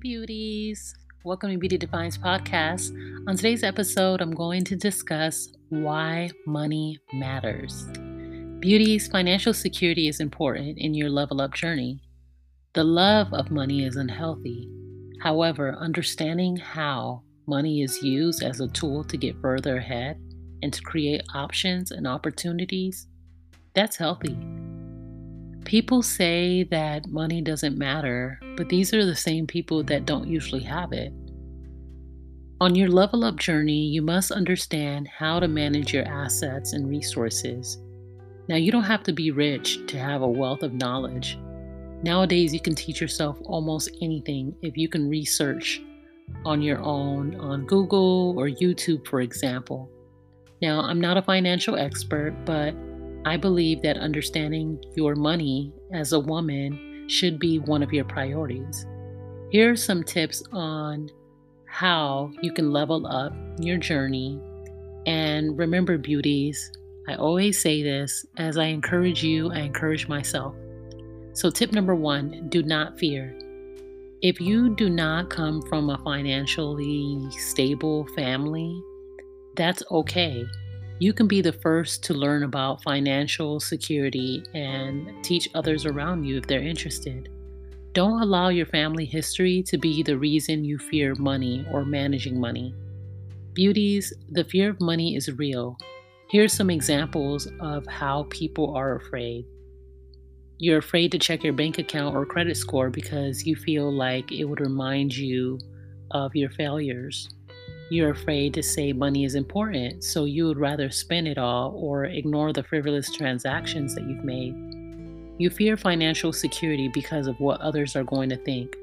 beauties. Welcome to Beauty Defined podcast. On today's episode, I'm going to discuss why money matters. Beauty's financial security is important in your level up journey. The love of money is unhealthy. However, understanding how money is used as a tool to get further ahead and to create options and opportunities, that's healthy. People say that money doesn't matter, but these are the same people that don't usually have it. On your level up journey, you must understand how to manage your assets and resources. Now, you don't have to be rich to have a wealth of knowledge. Nowadays, you can teach yourself almost anything if you can research on your own on Google or YouTube, for example. Now, I'm not a financial expert, but I believe that understanding your money as a woman should be one of your priorities. Here are some tips on how you can level up your journey. And remember, beauties, I always say this as I encourage you, I encourage myself. So, tip number one do not fear. If you do not come from a financially stable family, that's okay you can be the first to learn about financial security and teach others around you if they're interested. Don't allow your family history to be the reason you fear money or managing money. Beauties, the fear of money is real. Here's some examples of how people are afraid. You're afraid to check your bank account or credit score because you feel like it would remind you of your failures. You're afraid to say money is important, so you would rather spend it all or ignore the frivolous transactions that you've made. You fear financial security because of what others are going to think.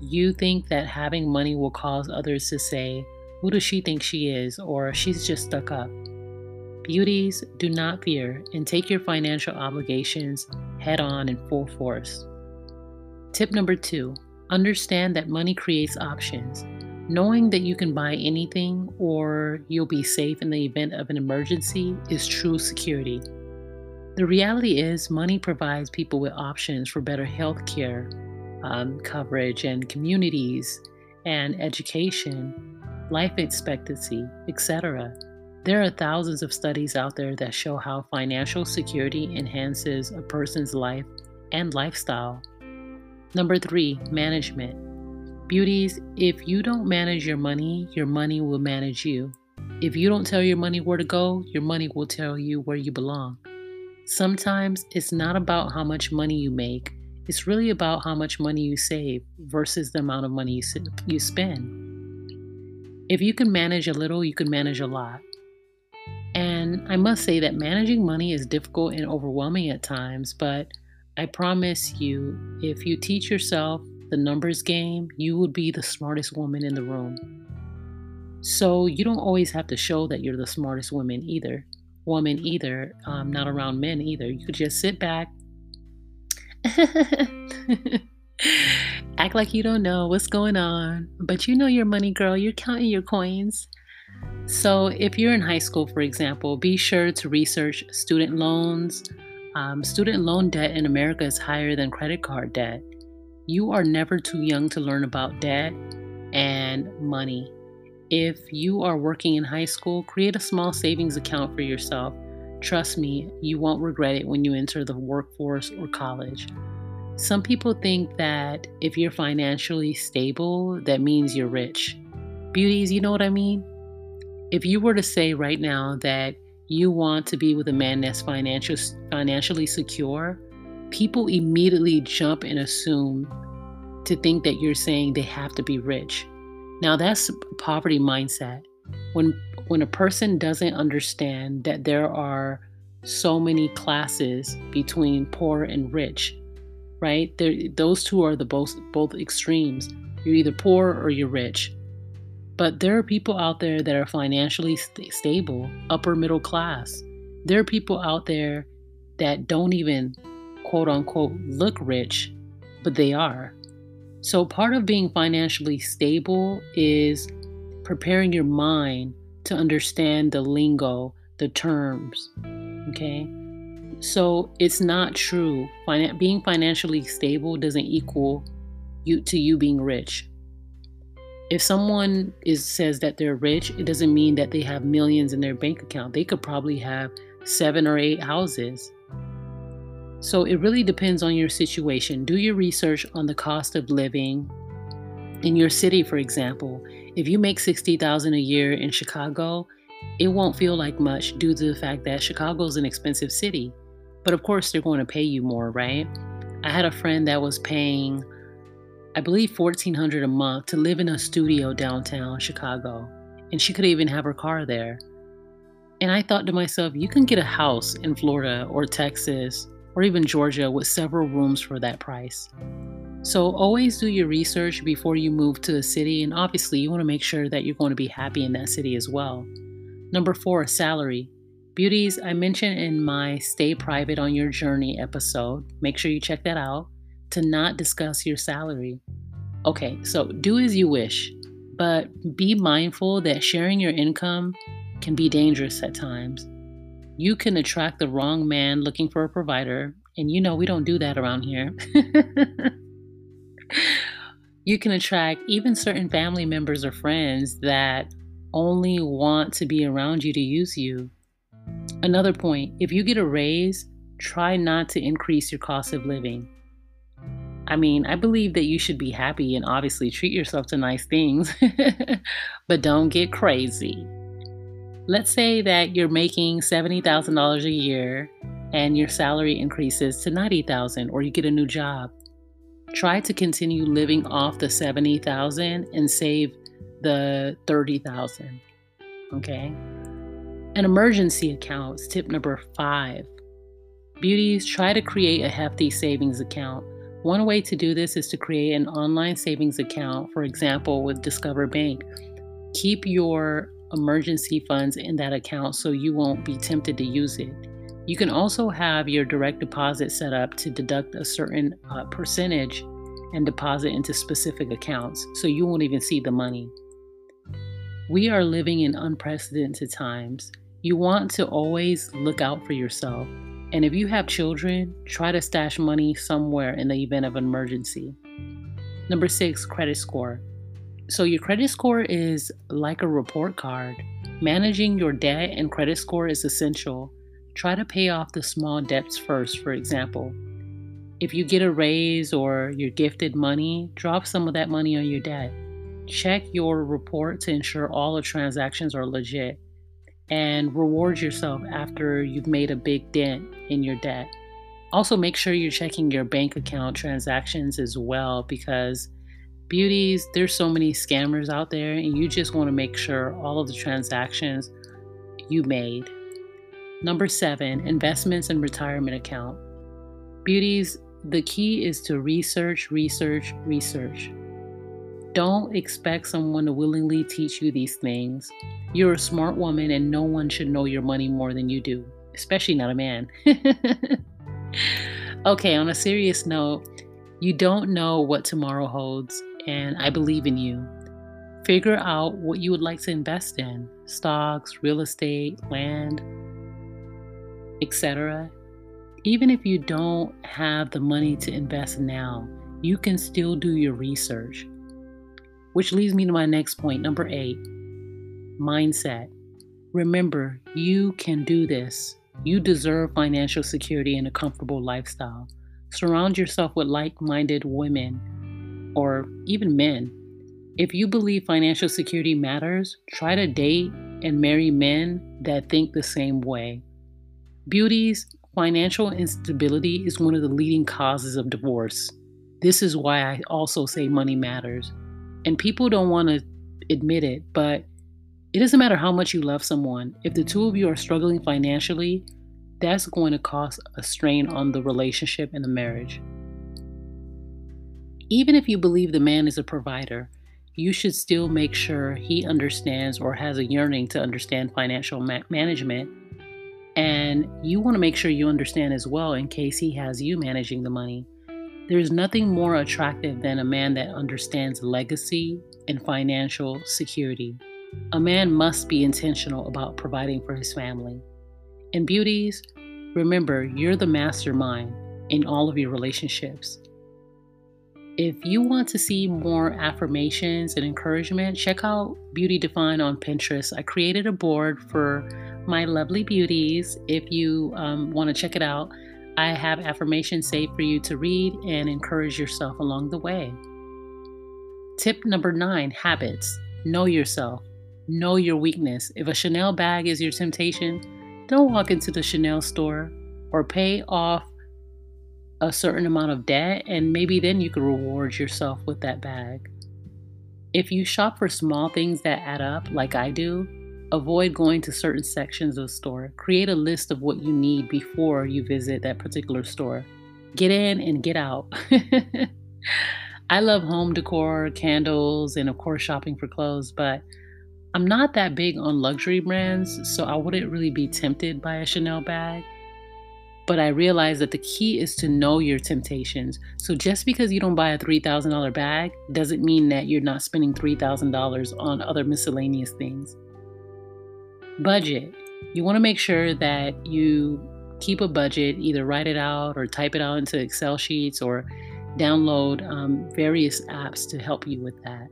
You think that having money will cause others to say, Who does she think she is? or She's just stuck up. Beauties, do not fear and take your financial obligations head on in full force. Tip number two understand that money creates options. Knowing that you can buy anything or you'll be safe in the event of an emergency is true security. The reality is, money provides people with options for better health care um, coverage and communities and education, life expectancy, etc. There are thousands of studies out there that show how financial security enhances a person's life and lifestyle. Number three, management. Beauties, if you don't manage your money, your money will manage you. If you don't tell your money where to go, your money will tell you where you belong. Sometimes it's not about how much money you make, it's really about how much money you save versus the amount of money you, you spend. If you can manage a little, you can manage a lot. And I must say that managing money is difficult and overwhelming at times, but I promise you, if you teach yourself the numbers game, you would be the smartest woman in the room. So you don't always have to show that you're the smartest woman either. Woman either, um, not around men either. You could just sit back, act like you don't know what's going on, but you know your money, girl. You're counting your coins. So, if you're in high school, for example, be sure to research student loans. Um, student loan debt in America is higher than credit card debt. You are never too young to learn about debt and money. If you are working in high school, create a small savings account for yourself. Trust me, you won't regret it when you enter the workforce or college. Some people think that if you're financially stable, that means you're rich. Beauties, you know what I mean? If you were to say right now that you want to be with a man that's financial, financially secure, people immediately jump and assume to think that you're saying they have to be rich. Now that's poverty mindset. When when a person doesn't understand that there are so many classes between poor and rich, right? There, those two are the both both extremes. You're either poor or you're rich. But there are people out there that are financially st- stable, upper middle class. There are people out there that don't even quote unquote look rich, but they are. So, part of being financially stable is preparing your mind to understand the lingo, the terms. Okay? So, it's not true. Finan- being financially stable doesn't equal you to you being rich. If someone is says that they're rich, it doesn't mean that they have millions in their bank account. They could probably have 7 or 8 houses. So it really depends on your situation. Do your research on the cost of living in your city, for example. If you make 60,000 a year in Chicago, it won't feel like much due to the fact that Chicago is an expensive city. But of course, they're going to pay you more, right? I had a friend that was paying, I believe, 1400 a month to live in a studio downtown Chicago, and she could even have her car there. And I thought to myself, you can get a house in Florida or Texas or even Georgia with several rooms for that price. So always do your research before you move to a city, and obviously, you want to make sure that you're going to be happy in that city as well. Number four, salary. Beauties, I mentioned in my Stay Private on Your Journey episode, make sure you check that out, to not discuss your salary. Okay, so do as you wish, but be mindful that sharing your income can be dangerous at times. You can attract the wrong man looking for a provider, and you know we don't do that around here. you can attract even certain family members or friends that only want to be around you to use you. Another point if you get a raise, try not to increase your cost of living. I mean, I believe that you should be happy and obviously treat yourself to nice things, but don't get crazy. Let's say that you're making $70,000 a year and your salary increases to 90,000 or you get a new job. Try to continue living off the 70,000 and save the 30,000. Okay? An emergency account is tip number 5. Beauties, try to create a hefty savings account. One way to do this is to create an online savings account, for example, with Discover Bank. Keep your emergency funds in that account so you won't be tempted to use it. You can also have your direct deposit set up to deduct a certain uh, percentage and deposit into specific accounts so you won't even see the money. We are living in unprecedented times. You want to always look out for yourself. And if you have children, try to stash money somewhere in the event of an emergency. Number six, credit score. So, your credit score is like a report card. Managing your debt and credit score is essential. Try to pay off the small debts first, for example. If you get a raise or you're gifted money, drop some of that money on your debt. Check your report to ensure all the transactions are legit and reward yourself after you've made a big dent in your debt. Also, make sure you're checking your bank account transactions as well because beauties, there's so many scammers out there, and you just want to make sure all of the transactions you made. Number seven, investments and retirement account. Beauties, the key is to research, research, research. Don't expect someone to willingly teach you these things. You're a smart woman, and no one should know your money more than you do, especially not a man. okay, on a serious note, you don't know what tomorrow holds, and I believe in you. Figure out what you would like to invest in stocks, real estate, land, etc. Even if you don't have the money to invest now, you can still do your research. Which leads me to my next point, number eight mindset. Remember, you can do this. You deserve financial security and a comfortable lifestyle. Surround yourself with like minded women or even men. If you believe financial security matters, try to date and marry men that think the same way. Beauties, financial instability is one of the leading causes of divorce. This is why I also say money matters. And people don't want to admit it, but it doesn't matter how much you love someone. If the two of you are struggling financially, that's going to cause a strain on the relationship and the marriage. Even if you believe the man is a provider, you should still make sure he understands or has a yearning to understand financial ma- management. And you want to make sure you understand as well in case he has you managing the money. There's nothing more attractive than a man that understands legacy and financial security. A man must be intentional about providing for his family. And beauties, remember you're the mastermind in all of your relationships. If you want to see more affirmations and encouragement, check out Beauty Defined on Pinterest. I created a board for my lovely beauties. If you um, want to check it out, I have affirmations saved for you to read and encourage yourself along the way. Tip number nine habits. Know yourself, know your weakness. If a Chanel bag is your temptation, don't walk into the Chanel store or pay off a certain amount of debt, and maybe then you could reward yourself with that bag. If you shop for small things that add up, like I do, avoid going to certain sections of the store. Create a list of what you need before you visit that particular store. Get in and get out. I love home decor, candles, and of course, shopping for clothes, but I'm not that big on luxury brands, so I wouldn't really be tempted by a Chanel bag. But I realize that the key is to know your temptations. So just because you don't buy a $3,000 bag doesn't mean that you're not spending $3,000 on other miscellaneous things. Budget. You want to make sure that you keep a budget, either write it out or type it out into Excel sheets or download um, various apps to help you with that.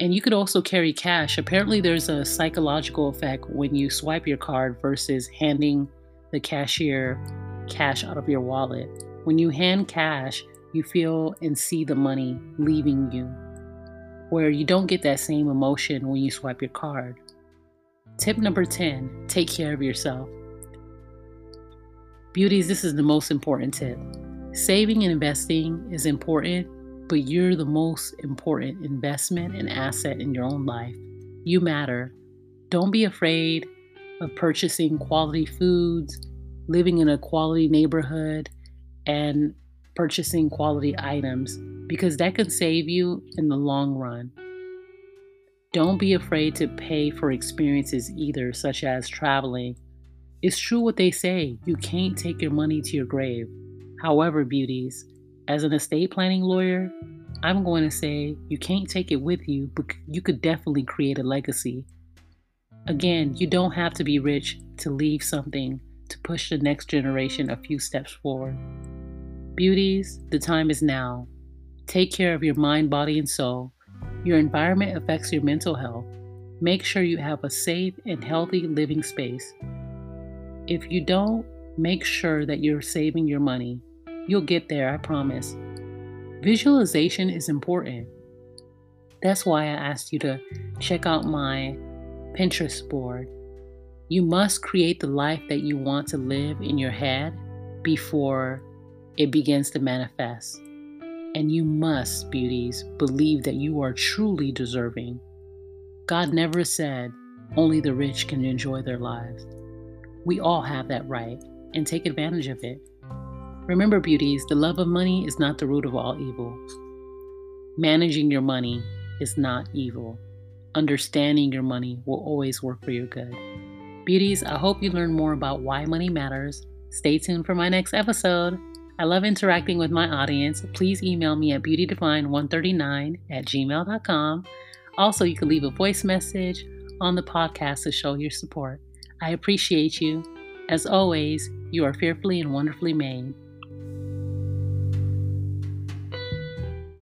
And you could also carry cash. Apparently, there's a psychological effect when you swipe your card versus handing the cashier cash out of your wallet. When you hand cash, you feel and see the money leaving you, where you don't get that same emotion when you swipe your card. Tip number 10 take care of yourself. Beauties, this is the most important tip. Saving and investing is important, but you're the most important investment and asset in your own life. You matter. Don't be afraid of purchasing quality foods, living in a quality neighborhood and purchasing quality items because that can save you in the long run. Don't be afraid to pay for experiences either, such as traveling. It's true what they say you can't take your money to your grave. However, beauties, as an estate planning lawyer, I'm going to say you can't take it with you, but you could definitely create a legacy. Again, you don't have to be rich to leave something to push the next generation a few steps forward. Beauties, the time is now. Take care of your mind, body, and soul. Your environment affects your mental health. Make sure you have a safe and healthy living space. If you don't, make sure that you're saving your money. You'll get there, I promise. Visualization is important. That's why I asked you to check out my Pinterest board you must create the life that you want to live in your head before it begins to manifest. And you must, beauties, believe that you are truly deserving. God never said only the rich can enjoy their lives. We all have that right and take advantage of it. Remember, beauties, the love of money is not the root of all evil. Managing your money is not evil. Understanding your money will always work for your good. Beauties, I hope you learn more about why money matters. Stay tuned for my next episode. I love interacting with my audience. Please email me at beautydefined139 at gmail.com. Also, you can leave a voice message on the podcast to show your support. I appreciate you. As always, you are fearfully and wonderfully made.